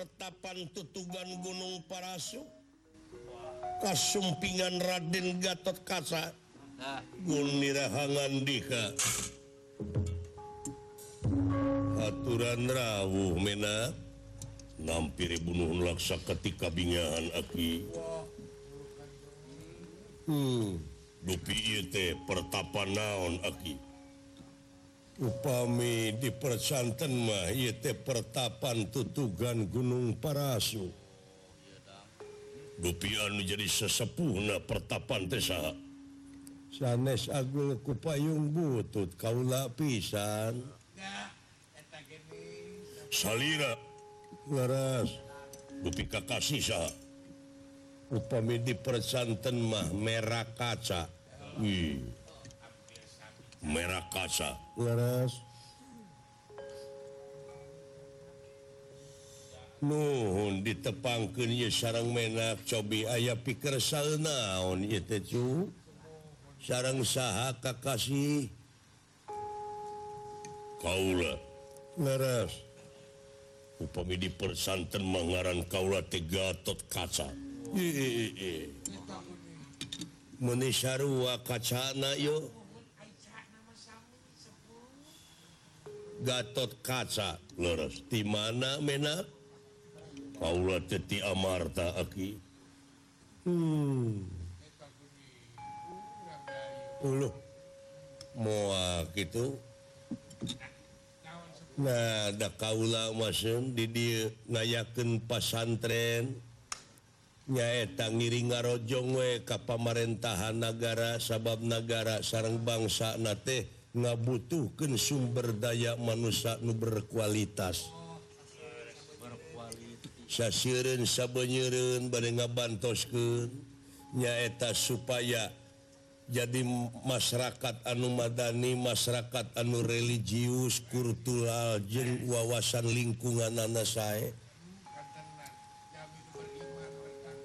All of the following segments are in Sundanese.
pertapan tutugan Gunung Parasu. Kasumpingan Raden Gatot Kasa Gunirahangan Dika. Aturan rawuh mena. Nampiri bunuh laksa ketika bingahan aki. Hmm. Dupi te pertapan naon aki? upami dipercanten mah yete pertapan tutugan Gunung Parasu. Dupian menjadi sesepuna pertapan Tesa sanes Agul kupayung butut kaula pisan. Salira laras dupi kakasih sa upami dipercanten mah merah kaca. Wih. merah kasa Nuhun ditepangkan sarang menak cobi ayah pikir sal naon itu sarang saha kakasih. Kaula. Laras upami di persanten mengaran kaula tiga tot kaca. Menisarua kacana yuk Gatot kaca leres. Di mana mena? Paula Teti Amarta Aki. Hmm. Uluh. Moa gitu. Nah ada kaula masem di dia ngayaken pasantren nyaeta ngiring ngarojong we ka pamarentahan negara sabab negara sarang bangsa nate ngabutuhkan sumber daya manusia nu berkualitas. Sasiren sabenyeun bade ngabantoskeun. Nyaeta supaya jadi masyarakat anu madani masyarakat anu religius kultural jeung wawasan lingkungan anak saya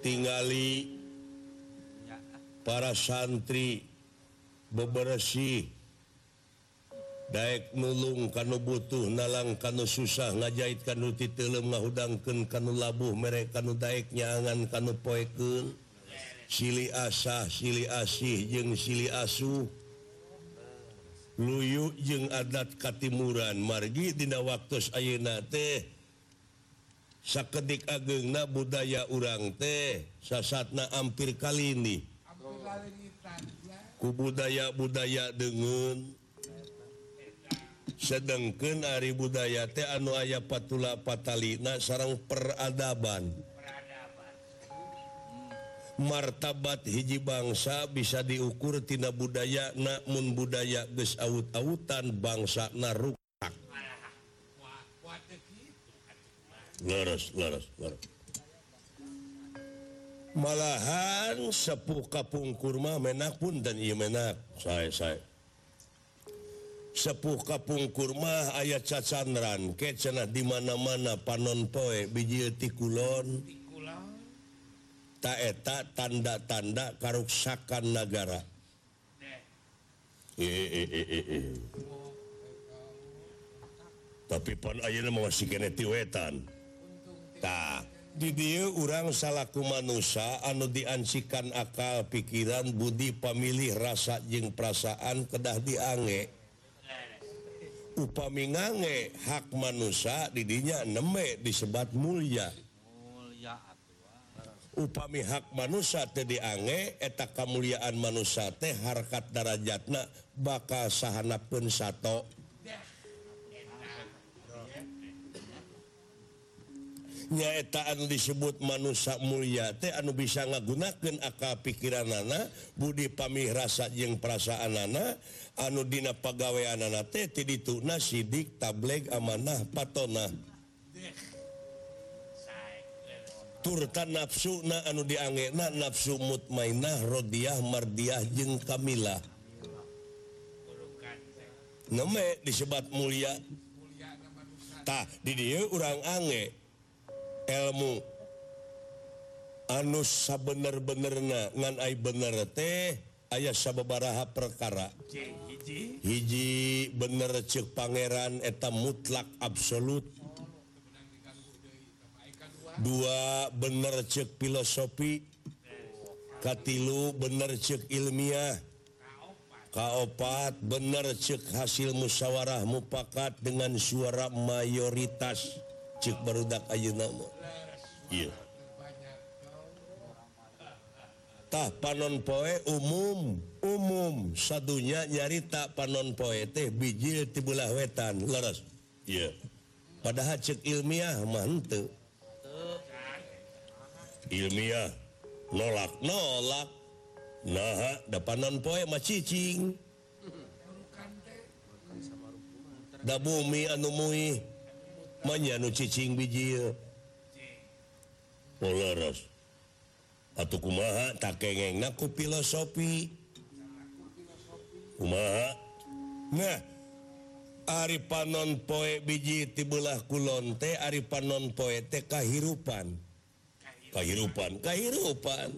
tinggali para santri bebersih. Daek nulung kanu butuh nalang kanu susah ngajahit kanu titelem ngahudangkeun kanu labuh mere kanu daek nyangan kanu poekeun. Sili asah sili asih jeung sili asuh. Luyu jeung adat katimuran. Margi dina waktu ayeuna teh. Sakedik agengna budaya urang teh. Sasatna ampir kali ini ku budaya budaya dengeun sedangkan Ari budaya teh anu aya patula patalina sarang peradaban. Martabat hiji bangsa bisa diukur tina budaya namun budaya ges aut-autan bangsa naruk malahan sepuh kapung kurma menak pun dan ia menak. Saya saya sepuh kapung kurma ayat cacandran. Kecena dimana-mana panon poe biji tikulon taeta tanda-tanda karuksakan negara e, eh, e, eh, e, eh, tapi pan ayatwetan tak. Di dia orang salahku manusia anu diansikan akal pikiran Budi pamilih rasa jeng perasaan kedah diange. upamingange hak manusia didinya neme disebat mulia. Upami hak manusia tadiange eta kemuliaan manusia teh harkat darajatna bakal sahana pun satu nyaetaan disebut manusia mulia teh anu bisa ngagunakan aka pikiran nana Budi pamih rasa jeung perasaan nana anu dina pegawaian nana teh dituna sidik tablek amanah patona turta nafsu na anu diangena nafsu mutmainah rodiah mardiah jeung Kamila. Neme disebat mulia. Tak di dia orang ange. ilmu anus bener-benerna ngan ai bener teh ayah sababaraha perkara. Hiji bener cek Pangeran eta mutlak absolut. Dua bener cek filosofi. Katlu bener cek ilmiah. Kaopat bener cek hasil musyawarah mupakat dengan suara mayoritas. cik barudak ayeuna mah ieu tah panon poe umum umum. Sadunya nyarita panon poe teh bijil tibelah wetan leres. Ieu padahal cek ilmiah mantu ilmiah. Nolak. Nolak. Nah da panon poe mah cicing. Da bumi anu muih. manyanu cicing biji atau kumaha tak kengeng. Naku filosofi kumaha? Nah. Ari panon poe biji tibelah kulon teh Ari panon poe teh kahirupan. Kahirupan. Kahirupan.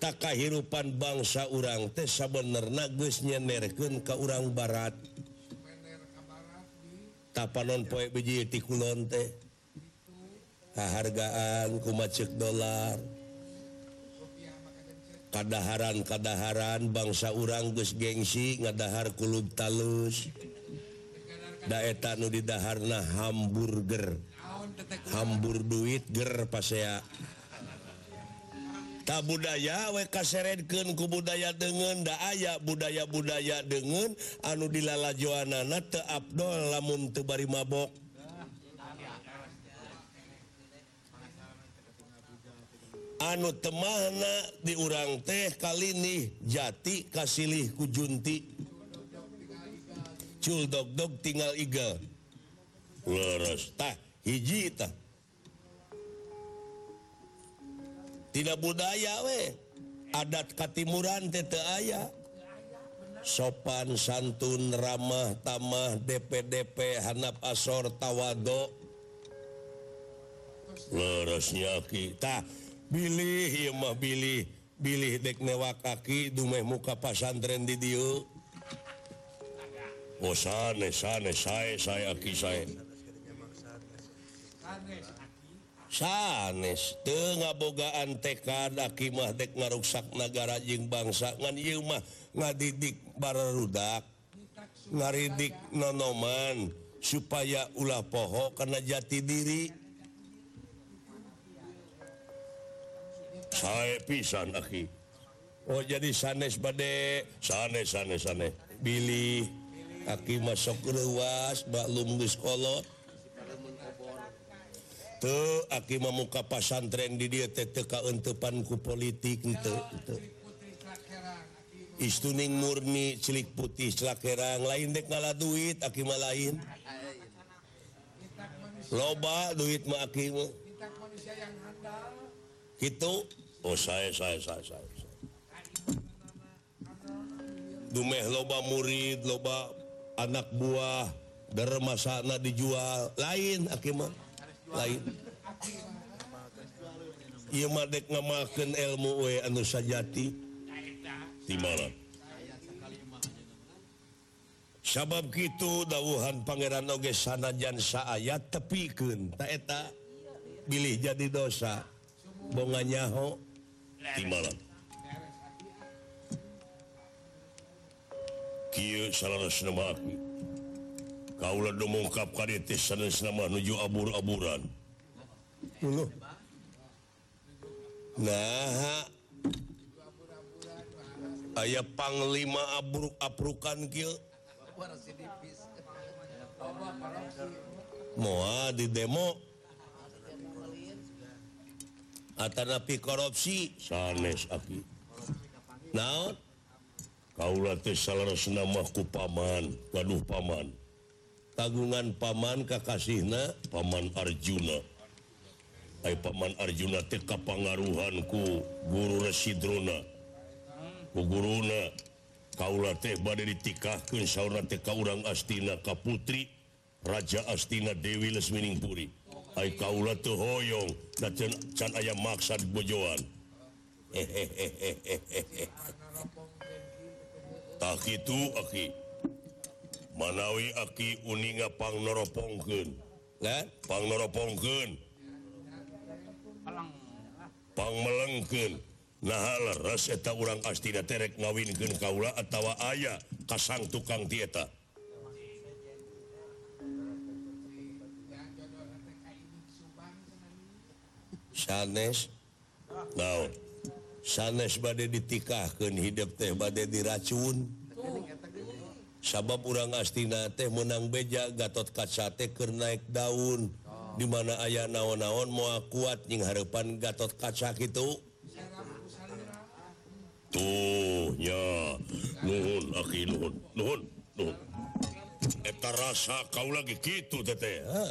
Tak kahirupan bangsa urang teh sabenerna geus nyenerkeun ka urang barat. tapanon poe biji ti kulon teh kahargaan kumacek dolar. Kadaharan kadaharan bangsa urang Gus gengsi ngadahar kulub talus. Daeta nu didaharna hamburger. Hambur duit ger pasea. tak budaya WKken ku budaya dengan nda aya budaya-budaya dengan anu dilala Joanana te Abdul lamun tebari mabok. Anu temana diurang teh kali nih jati kasihih kujunti culdogdog tinggal iga lurustah hijitah tidak budaya we. Adat Katimuran tete aya. Sopan santun ramah tamah DPDP Hanap asor tawado. Leresnyakitah pilih mah pilih Billy deknewa kaki dumeh muka pasantren di dia Oh sana sana saya saya kisah saya sanes sanestengah bogaan TKda Kimahdek ngaruksak negara Jing bangsa ngan Yumah ngadidik barudak ngaridik nonoman supaya ulah poho karena jati diri. Saya pisan aki. Oh jadi sanes bade sanes sanes sanes. Billy aki masuk luas baklum biskolot tuh aki memuka pasantren di dia TTK entepanku politik ente, ente. istuning murni cilik putih celakerang lain dek ngalah duit aki mah lain. Loba duit mah aki mah. Gitu. Oh saya saya saya saya, dumeh loba murid loba anak buah dermasana dijual. Lain aki mah. lain. Imadek ngamakan ilmu we anu sajati. Di malam sabab gitu dauhan Pangeran Oge sanajan saat tepiken taeta pilih jadi dosa. Bonganyaho di malam Kiyo salah nama aku Kaula mengungkap karitis sanes nama nuju abur-aburan. Nah, aya panglima abruk aprukan kieu. Moa di demo Atanapi korupsi sanes aki. Naon? Kaula teh salaresna mah ku paman, waduh paman. tagungan Paman Kakasihna Paman Arjuna. Hai Paman Arjuna TK pengaruhanku guru Residrona Guruna Kaula teh badai ditikahkan sauna TK urang Astina Kaputri Raja Astina Dewi Lesminingpuri. Hai Kaula tuh hoyong dan can aya maksad bojoan. Hehehe tak itu aki. manawi aki uningapangnoropongkeun pangnoropongkeun pangmelengkeun nahal ras eta urang astina terek ngawinkeun kaula atawa aya kasang tukang dieta sanes? Nah sanes badai ditikahkan hidup teh badai diracun sabab urang astina teh menang beja Gatot Kacate ke naik daun. Oh. Dimana ayah naon-naon mau kuat ying harapan Gatot Kaca gitu tuhnya nuhun aki nuhun nuhun nuhun. Eta rasa kau lagi gitu tete ha?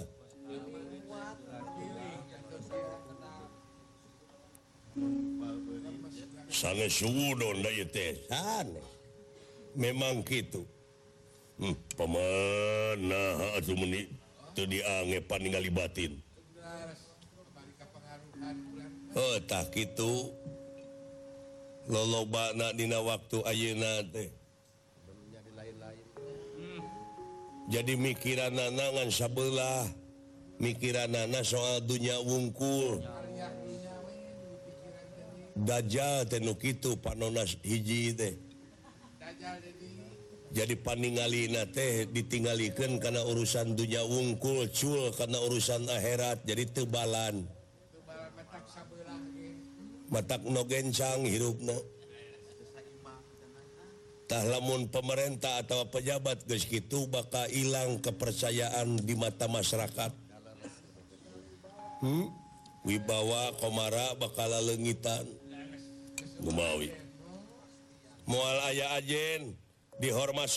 Sange sudon da teh. Sange. Memang gitu hmm, pemenit tuh diangepan batin oh, tak itu lolo Dina waktu Ayeuna jadi mikiran nanangan sabelah. Mikiran nana soal dunya wungkul. Dajjal tenuk itu panonas hiji teh. jadi paningalina teh ditinggalikan karena urusan dunia ungkul cul karena urusan akhirat. Jadi tebalan. Matak no mata nogencang hirupnatah lamun pemerintah atau pejabat guys gitu bakal hilang kepercayaan di mata masyarakat. Hmm? wibawa Komara bakal lengitan Gumawi. Mual ayah ajen. dihormat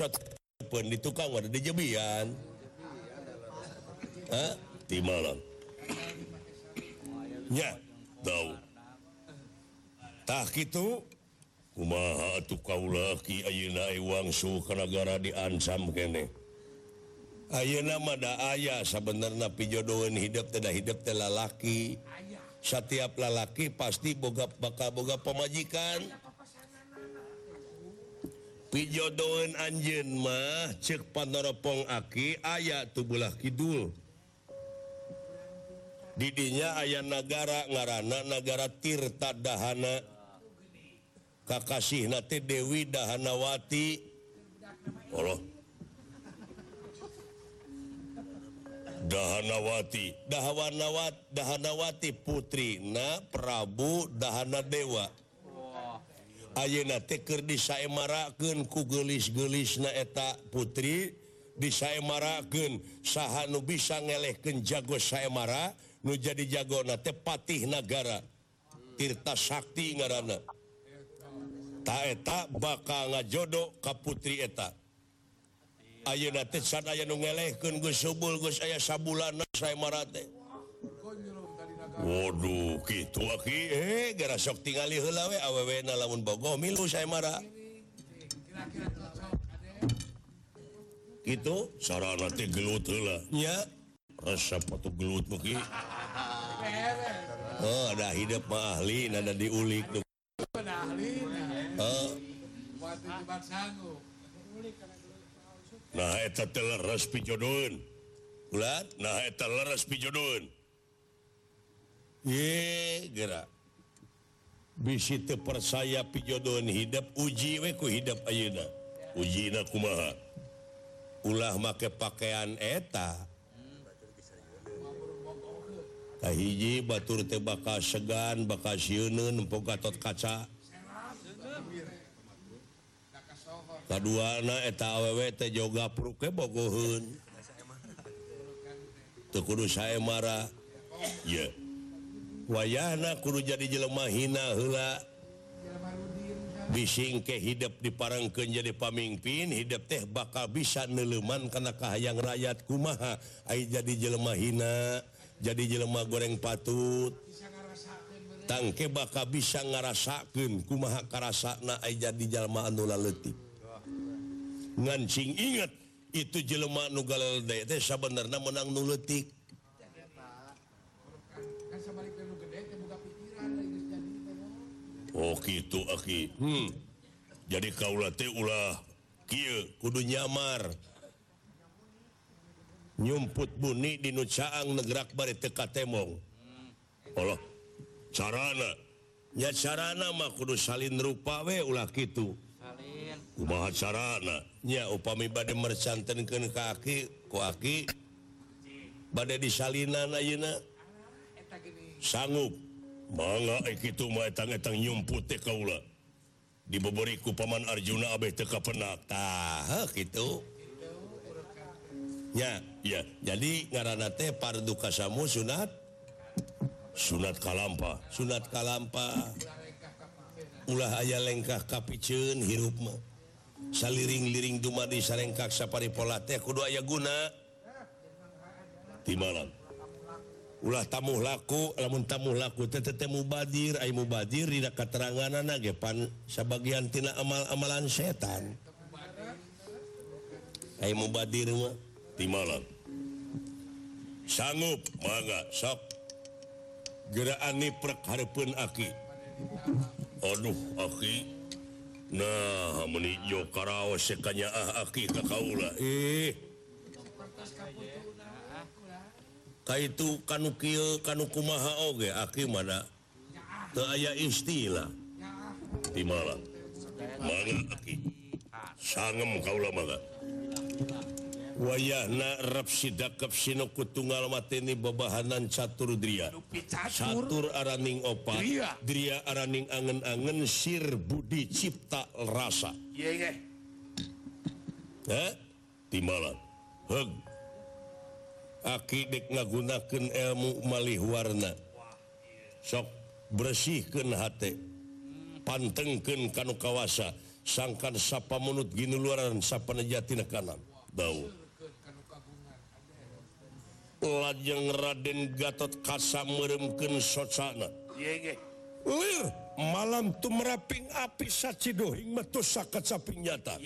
pun di tukang ada dijebian di malam ya tahu tak gitu kumaha tuh kaulah ki ayeuna wangsu negara diancam kene? Ayeuna mah da aya sabenerna pijodohan hidup tidak hidup teh lalaki. Setiap lalaki pasti boga bakal boga pemajikan pijodoen anjen mah cek Panoropong Aki ayat tubulah Kidul. Didinya ayah negara ngaranak negara Tirta Dahana. Kakasih Nate Dewi Dahanawati. Allah Dahanawati Dahawanawat Dahanawati Putri Na Prabu Dahana Dewa Ayeuna teker disaemarakeun ku gelis-gelis naeta putri disaemarakeun. Saha nu bisa ngelehkeun jago saemara nu jadi jagona teh patih nagara. Tirta Sakti ngaranna Ta eta bakal ngajodo ka putri eta. Ayeuna teh san aya nu ngelehkeun geus subul geus aya sabulana saemara teh. Waduh gitu ah, aki eh, gara sok tingali heula we awewe na lamun bogo milu saya marah gitu? Sarana teh gelut heula. Nya resep atuh gelut meuki oh ada hidup mah ahli ada diulik tuh. Nah eta teh leres pijodoan ulat nah eta leres pijodoan ye gerak. Bisi percaya pijodohan hidup uji weku hidup Ayeuna. Ujina kumaha. Ulah make pakaian eta. Kahiji batur teh bakal segan bakal sieuneun empo gatot kaca. Kaduana eta awewe teh joga pruke bogoheun. Teu kudu saya marah ya yeah. wayana kudu jadi jelemah hina hela bising ke hidup di parangken jadi pamimpin hidup teh bakal bisa neleman karena kahayang rakyat kumaha. Ay jadi jelemah hina jadi jelemah goreng patut. Tangke bakal bisa ngarasakan kumaha karasana ay jadi jelma anu laletik. Ngancing ingat itu jelema nu galal teh sebenarnya menang nuletik Oh gitu Aki hmm. jadi kaula ulah kudu nyamar. Nyumput bunyi di nucaang negerak bari teka temong. Allah carana. Nya carana mah kudu salin rupa we ulah gitu kumaha carana? Nya upami bade mercantenkeun ka aki ku aki. Bade disalinan ayeuna. Sanggup. mangatang yumput kaula. Diboboriku Paman Arjuna Abeh teka penata gitu. Ya ya. Jadi ngaranate parduka samu sunat? Sunat kalampa. Sunat kalampa. Ulah aya lengkah kapicun hirup mah. Saliring-liring dumadi sarengkak sapari pola teh kudu aya guna. Di malam ulah tamu laku lamun tamu laku TT mubadir Ay mubadir tidak keterangan nagepan sebagiantina amal-amalan setan. Ay mubadir di malam. Sanggup mangga sok. Gerakan niprek harapun aki. Aduh aki. Nah meni jo karaos sekanya ah aki kakaula eh Ka itu kanukil kanukumaha oge aki mana ke aya istilah. Di malam mangga aki. Sangem kaula mangga wayahna rap sidakap sinuku tunggal mateni babahanan catur dria catur araning opat dria araning angen-angen sir budi cipta rasa. Yeah, yeah. Eh? di malam Heg akidek ngagunakan ilmu malih warna sok bersihkan hati pantengken kanu kawasa sangkan sapa menurut gini luaran sapa sappanjati kanan bau. Lajeng Raden Gatot kasa meremken socana Lir, malam tuh meraping api sacidohing metu sakat sapi nyata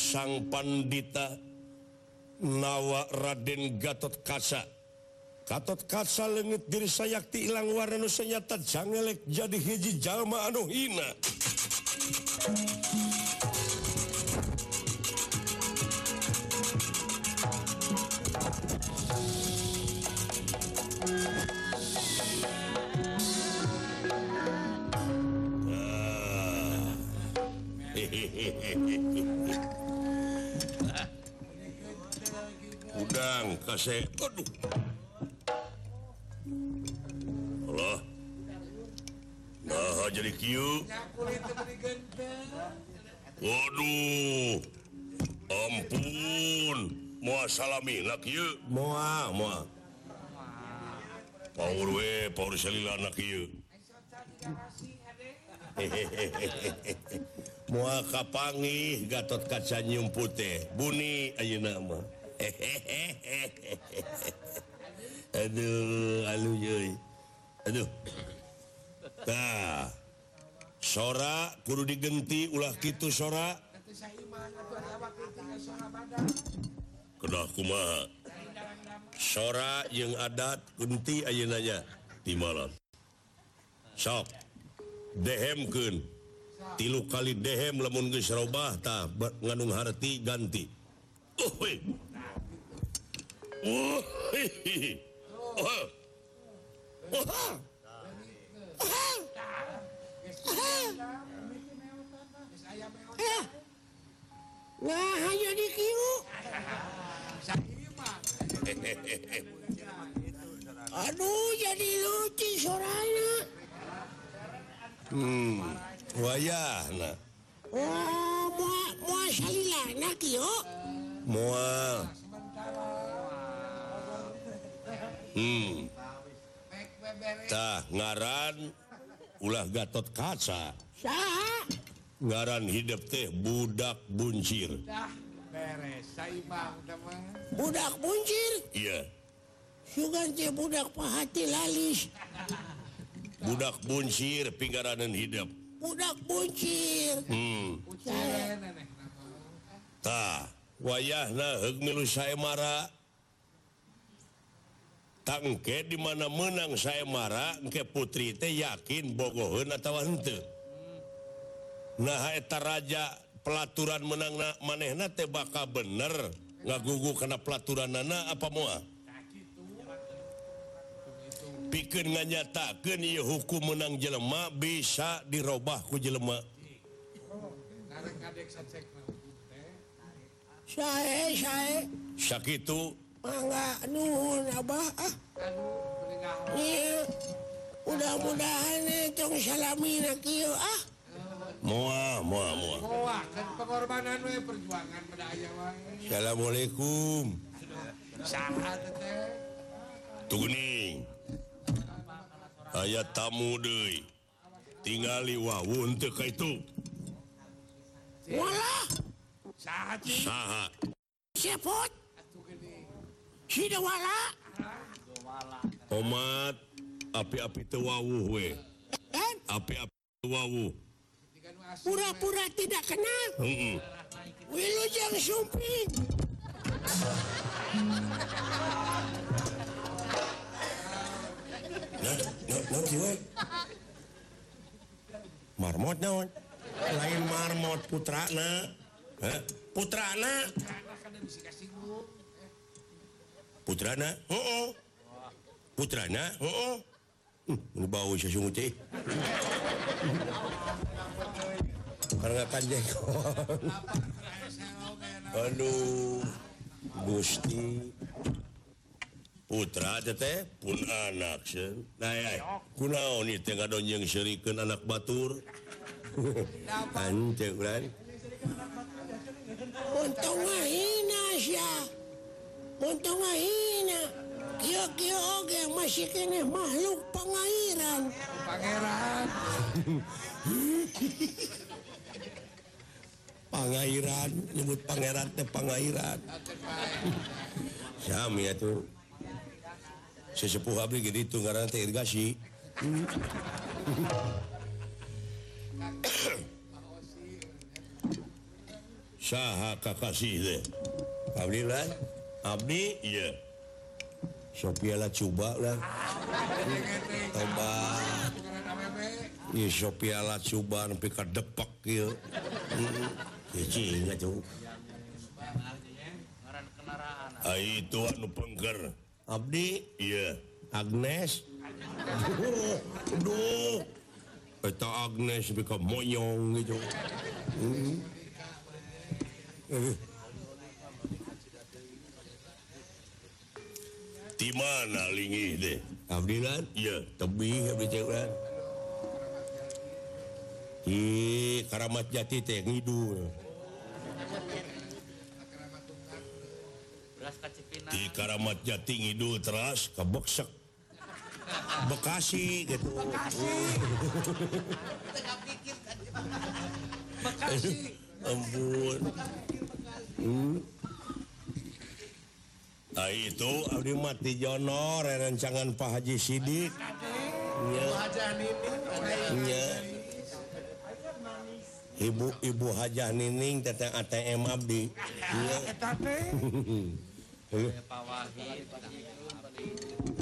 sang pandita nawa Raden Gatot kasa Gatot kasa legit diri sayakti ilang warna nu senyata janganlek jadi hiji jalma anu hina ah. udang kasih aduh. Allah nah jadi kieu waduh. Ampun. Moal salamina kieu moal moal power we power selilana kieu mua kapangi Gatot Kacanyum putih. Buni Ayu nama aduh aluy aduh. Nah, sora kudu digenti ulah gitu sora. Kedah kumaha? Sora yang adat genti ayeunanya di malam. Sok. Dehemkeun. Tilu kali dehem lamun geus robah tah ngandung harti ganti. Uh, Aduh jadi lucu suaranya. Hmm, wayah nah. Gatot kaca. Ngaran hidup teh budak buncir. Budak buncir? Yeah. budak pahati lalis. Budak buncir pinggaranan hidup. Budak buncir. Hmm. ta wayah nah melu saya marah tangke dimana menang saya marah ke putri teh yakin Bogohun atau naheta raja pelaturan menang manehna teh baka bener ngagugu gugu karena pelaturan nana apa mua pikir nganyatakan iya hukum menang jelema bisa dirubah ku jelema. Saya saya sakit itu nuhun Abah ah mudah-mudahan tong salami na kieu ah Moa, moa, moa. Moa, kan pengorbanan we perjuangan berdaya wae. Assalamualaikum. Saha teh? Tuning. Aya tamu deui. Tingali wawun teu ka itu. Wala. Saha? Saha. Sepot. Hidawala. Omat api-api tewawuh we. Dan? Api-api tewawuh. Pura-pura tidak kenal. Mm -mm. Wilujeng Sumping. Nah, nah, nah. Marmot naon? Lain marmot putrana. Eh? Putrana. Putrana putrana oh, oh. putrana oh, hmm, bau karena panjang Aduh Gusti. Putra tete pun anak nah, kunaon donjeng serikan anak batur. Ante, Untung hina. Yoge masih kene makhluk pengairan Pangeran Pangairan. Nyebut pangeran teh pangairan Sami itu sesepuh abdi gitu itu ngaran teh irigasi. Hmm. Saha kakasih deh Abdi lah Abdi iya. Sophia lah coba. Lah coba pika depak itu anu pengker Abdi? Iya. Agnes? Duh Eta Agnes bika monyong gitu Hmm di mana linggih deh Abdilan iya tebih abdi cewek di Karamat Jati teh ngidul di Karamat Jati ngidul teras ke Beksek Bekasi gitu Bekasi Bekasi ampun hmm. Nah itu Abdi mati Jono rencangan Pak Haji Sidik. Ibu-ibu Hajah Nining. Teteh ATM Abdi. Eh,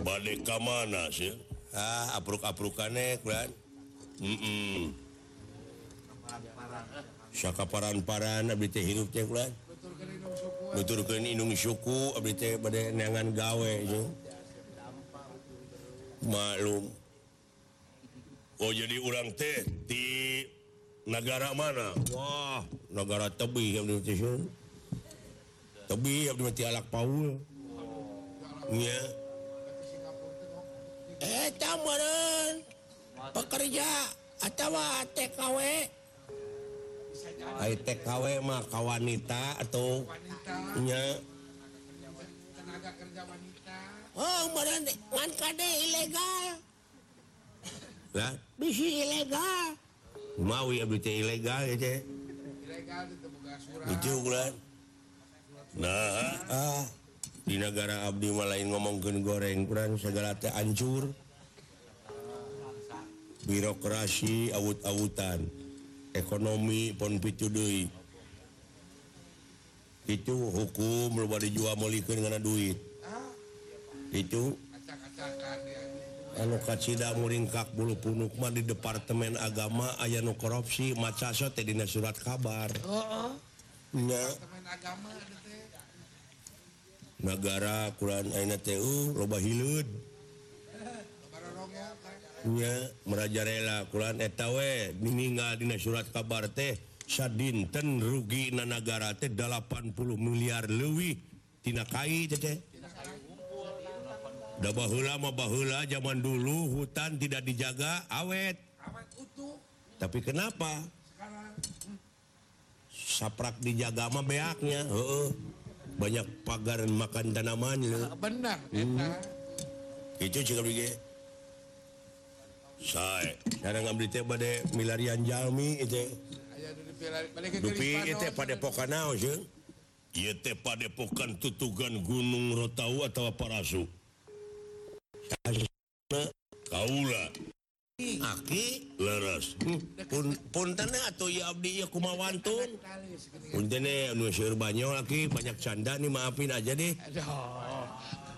Badai ke mana sih? Ah apruk-aprukane kurang mm -mm. Syakaparan-paran Abdi teh hirup hidupnya kurang beturkanung suku badangan gawe maklum. Oh jadi urang teh di negara mana? Wah negara tebi alak Paul. Eh pekerja atau TKW TKW maka wanita ataunya Oh ilegal. Lah? Bisi ilegal. Mau ya ilegal ya cek itu bulan. Nah ah, di negara Abdi malain ngomongken goreng kurang segala teh hancur birokrasi awut-awutan. ekonomi pon pitu duit. Itu hukum berubah dijual melikin ngana duit. Itu anu kacida muringkak bulu punuk mah di departemen agama aya nu korupsi maca so teh dina surat kabar. Oh, oh. nya agama negara Quran aina teh uh, loba hileud merajarela Quran etawe meninggal di surat kabar teh Sadinten rugi na negara teh 80 miliar lebih Tina Kai Dabahlama zaman dulu hutan tidak dijaga awet, awet tapi kenapa? Saprak dijaga mah beaknya oh, banyak pagar makan tanamannya ah, benar hmm. itu juga milarian Jami padepokan tutugan Gunung Rotau atau parasu Kaula. Aki? Leres. Pun punten atau ya abdi ya kumawantun punten nusir banyol aki banyak canda nih maafin aja deh.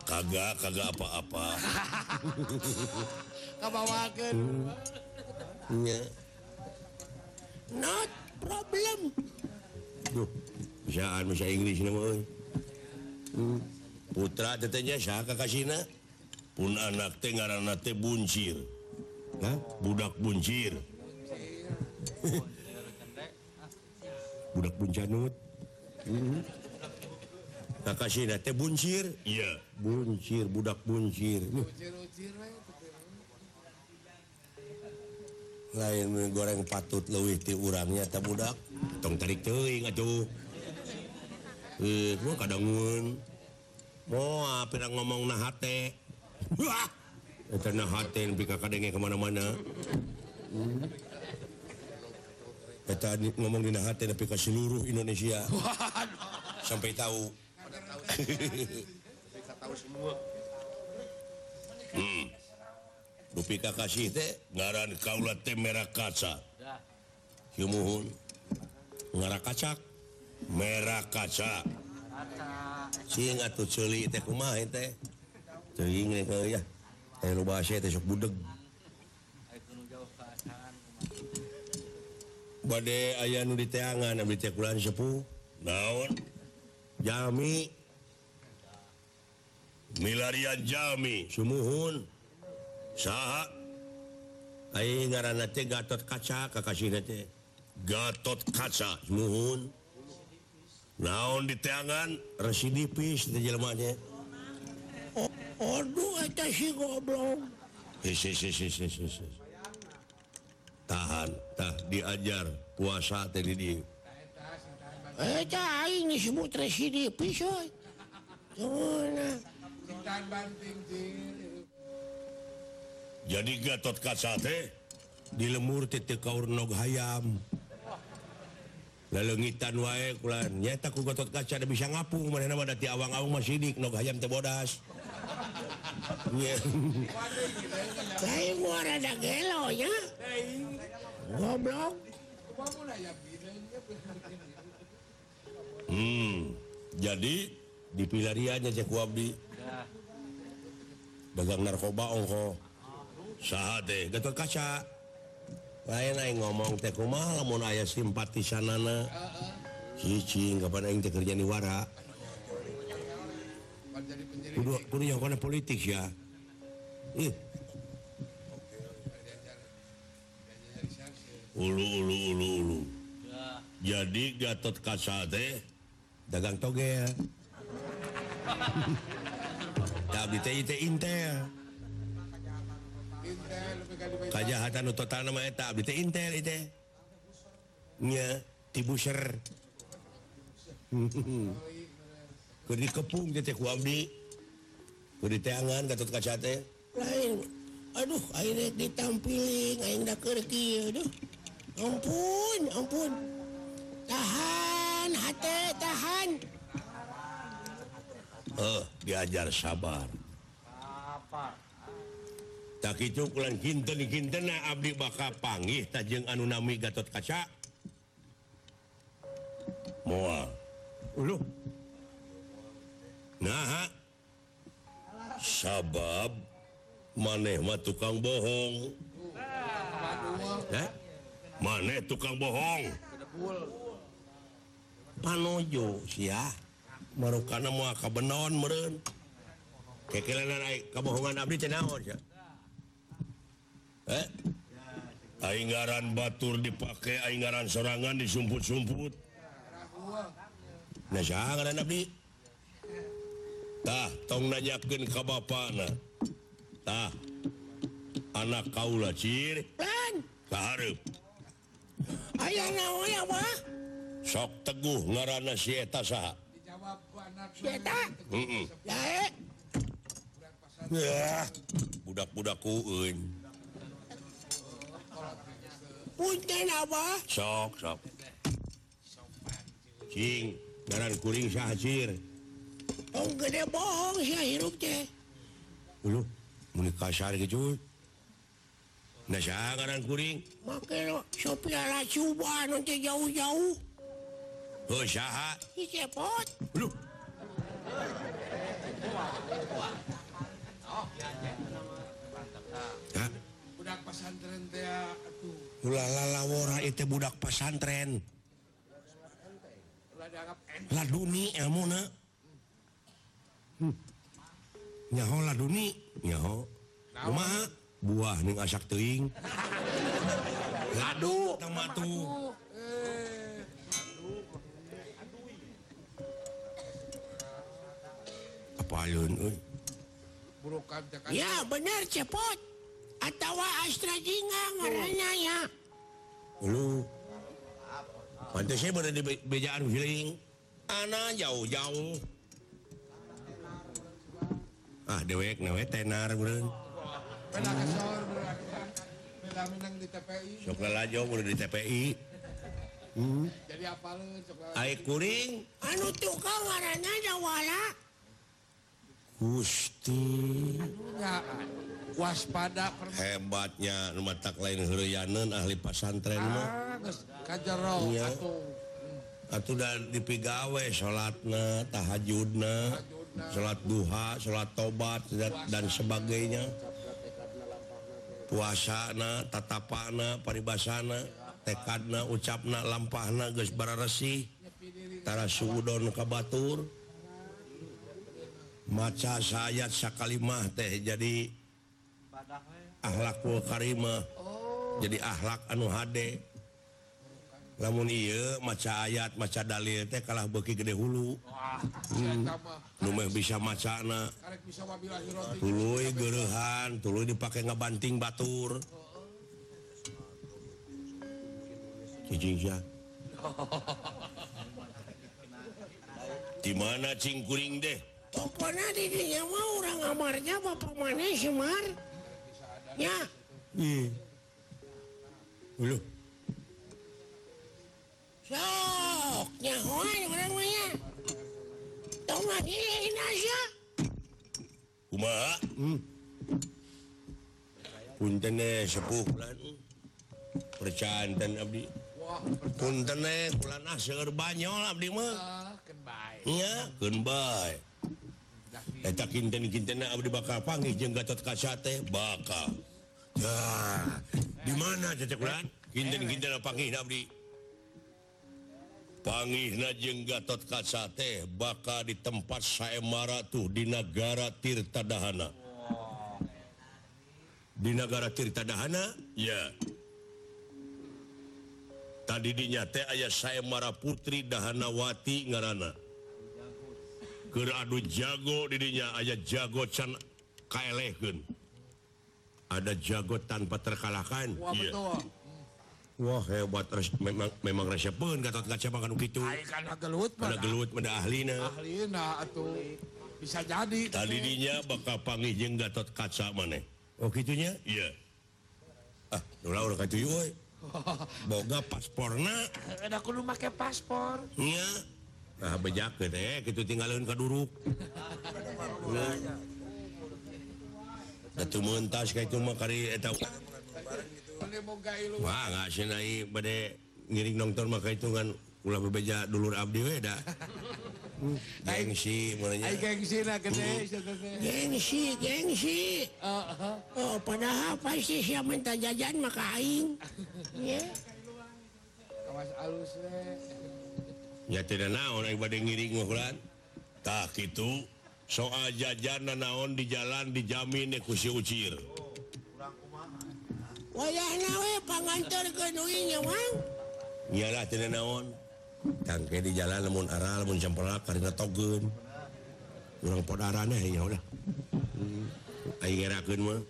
Kagak kagak apa-apa. kabawakeun. Nya. not problem Duh, bisaan bisa Inggris nama hmm. putra tetenya saha kakasina pun anak teh ngaranna teh buncir Hah? budak buncir budak buncanut hmm. kakasina teh buncir iya buncir budak buncir buncir, buncir, buncir lain goreng patut lewiti urangnya tak budak. Tong tarik teing aduh eh mau kadangun mau apa ngomong nah hati wah! Itu nah hati yang bika kadangnya kemana-mana. Eta ngomong di hati tapi ke seluruh Indonesia. Sampai tahu. tahu semua. Hmm. dupi Kakasih teh ngaran Kaula teh merah kaca Hyumuhun ngara kacak merah kaca sing atuh ceuli teh kumaha teh teuing nih ke ya. Teh lu bahasa teh sok budeg. Bade aya nu diteangan abdi teh bulan sepuh. naon? Jami. Milarian jami. Sumuhun. Gatot kaca kakasih Gatot kaca muhun. Naon di teangan? Residipis di Jermannya oh, goblok. Tahantah diajar puasa tadi di disebut residipis jadi Gatot Kasate di lemur titik kaurnog hayam. Lalutan waekulnya tak Gatot kaca ada bisa ngapung mana ti awang-awang masih dik nog hayam tebodas gelo ya? Goblok. Hmm, jadi dipilariannya Jack Wabdi. Dagang narkoba ongko. kaca. Lain ngomong teh malam aya simpatisan nana cicing kepada yang kerja di wara. Kudu yang kena politik ya. Ih. ulu ulu ulu ulu. Jadi Gatot Kaca teh dagang toge ya. Tapi teh teh intel kejahatan total nama eta. Abdi teh intel itu nya ti buser keur dikepung teh teh ku abdi. Keur diteangan gatot kaca teh lain aduh aing ditampiling aing da keur kieu aduh. Ampun ampun. Tahan hati tahan. Eh diajar sabar. Sabar. tak itu pulang kinten-kinten Abdi baka panggih tajjeng anu nami Gatot kaca. Mual ulu nah sabab maneh mah tukang bohong. Eh? maneh tukang bohong. Panojo sia. Marukana mau kabenon meureun. Kekelenan ai kabohongan abdi teh naon sia? eh? Aingaran Batur dipakai Aingaran serangan disumput-sumputah tong nanyakin ke Bapaktah anak Kaula ciri sok teguh ngaran sieta sah budak-budak kuin punten apa sok sok cing ngaran kuring sahajir oh gede bohong sih hirup teh ulu muni kasar gitu nah sah ngaran kuring? Makai sopir ala cuba nanti jauh-jauh oh sah si cepot ulu Oh, yeah, yeah. budak pesantren teh ah, atuh. Ulah lawora itu budak pesantren. Pasantren laduni elmuna hmm. nyaho laduni nyaho. Kumaha buah ning asak teuing. Ladu. Tamatu apa alun ya benar cepot. atau Astra Jingang warnanya oh. ya. Dulu. Pantas saya berada di be bejaan feeling. Ana jauh-jauh. Ah, dewek nawe tenar beureun. di TPI. Sok lalajo beureun di TPI. Hmm. Jadi apa lu? lalajo. Ai kuring anu tukang ngaranna Jawala. Gusti waspada hebatnya mata lain Huryanan ahli pasantren ah, yeah. atau dan dipigawe salatna tahajudna salat duha salat tobat dan dan sebagainya. Puasana tatapana paribasana tekadna ucapna lampahna geus bararesih Tara Suudon ka batur maca sayat sakalimah teh jadi akhlakul Karimah. Jadi akhlak anu HD namun iya maca ayat maca dalil teh kalah beki gede hulu. Wah, hmm. Nuh, bisa macana. Dulu geruhan dulu dipakai ngebanting batur. Cicing ya di mana cingkuring deh? pokoknya di didinya mah orang amarnya bapak mana semar. Ya hmm. belum sok nyahoan orang maya tau gak dilihin aja kumaha hmm. puntene sepuh kulan percantan abdi puntene kulan ah seger banyol abdi mah ah, iya kenbai bakal pangi jeng Gatot kasate bakal ya di mana cecek ulan kinten-kinten pangi Abdi. Dimana Pangihna jeung Gatot Kaca teh bakal di tempat saya marah tuh di negara Tirta Dahana di negara Tirta Dahana ya. Tadi dinyate ayah saya marah putri Dahanawati ngarana. Aduh jago didinya aya jago can kaelehkeun. Ada jago tanpa terkalahkan. Wah, yeah. betul. Wah hebat res, memang memang resep pun gatot kaca makan gitu. Karena gelut mana? Karena gelut mana ahlina. Ahlina atuh bisa jadi. Tadi dinya bakal panggil jeng gatot kaca mana? Oh gitunya? Iya. Yeah. Ah, nula udah kata yoi. Boga pasporna. Ada kudu pakai paspor. Iya. Yeah. nah, bejak gede gitu tinggalin kaduruk Atuh mentas kayak itu mah kari eta. Wah, nggak sih nai bade ngiring nonton maka itu kan ulah bebeja dulur abdi we da. Gengsi mulanya. Ai gengsi lah gede. Hmm. Gengsi, gengsi. Uh-huh. Oh, padahal pasti siapa minta jajan maka aing. ya Kawas alus we. ya tidak naon ibadah ngiring ngukuran tak itu soal jajan naon di jalan dijamin ya kusi ucir. Wayah nawe pangantar ke nuinya wang iyalah tidak naon. Tangke di jalan namun arah namun cemperak karena togen. Kurang podarannya ya udah. Hmm. ayo ngerakin mah.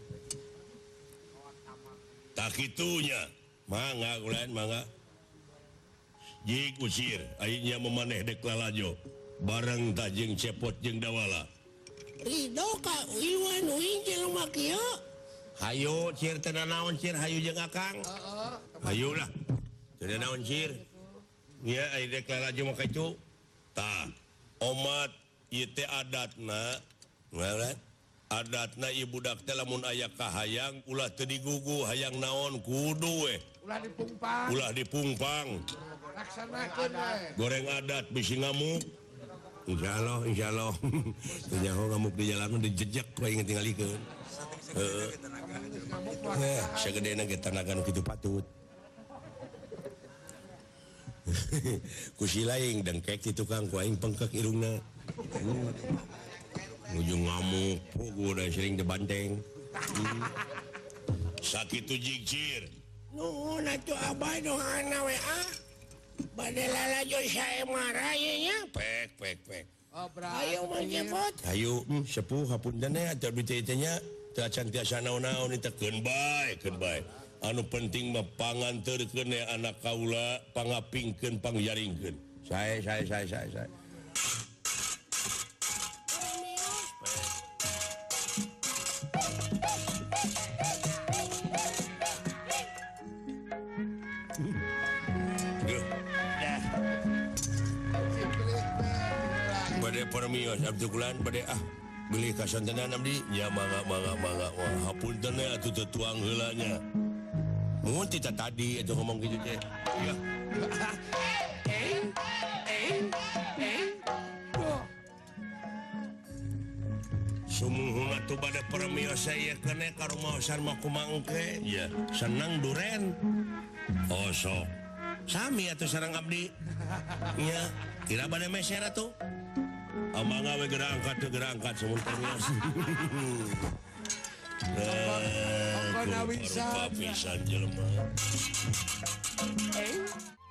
Tak itunya mangga kulan mangga. usir akhirnya memaneh dek lalajo. Bareng tajjeng cepot jeng dawala. Ridho Ka Iwan Hayo naon Ayolah naon umat adatna adatna ibu dak lamun aya kahayang ulah tadi gugu hayang naon kudu ulah dipungpang. goreng adat bisi ngamu Insya Allah Insya Allah. Senyaho ngamuk di jalan di jejak kau ingin tinggal ikut. Eh, eh, segede nang ketanakan gitu patut. Kusi lain dengkek di tukang ku aing pengkek irungna. Uh, ujung ngamuk pugu dan sering debanteng. Hmm. Sakit tuh jikcir nuhun atuh abai dong anak wa Hmm, sepuhpunnya eh, eh, anu penting mepangan terkene eh, anak Kaula pangapingken pangjaringken. Saya saya saya saya saya Bade permios abdi kulan bade ah. Beli kasantenan abdi nya mangga mangga mangga wah hapunten ya atuh teu tuang heula nya mun tita tadi itu ngomong gitu teh ya. Sumuhuna tuh pada permios saya kene ka rumaosan mah kumangke. Ya. Senang duren. Oh sok sami atuh sareng abdi. Ya. Kira pada meser atuh Amang awe gerak angkat tuh ngawe gerangkat gerangkat se pisan Eh?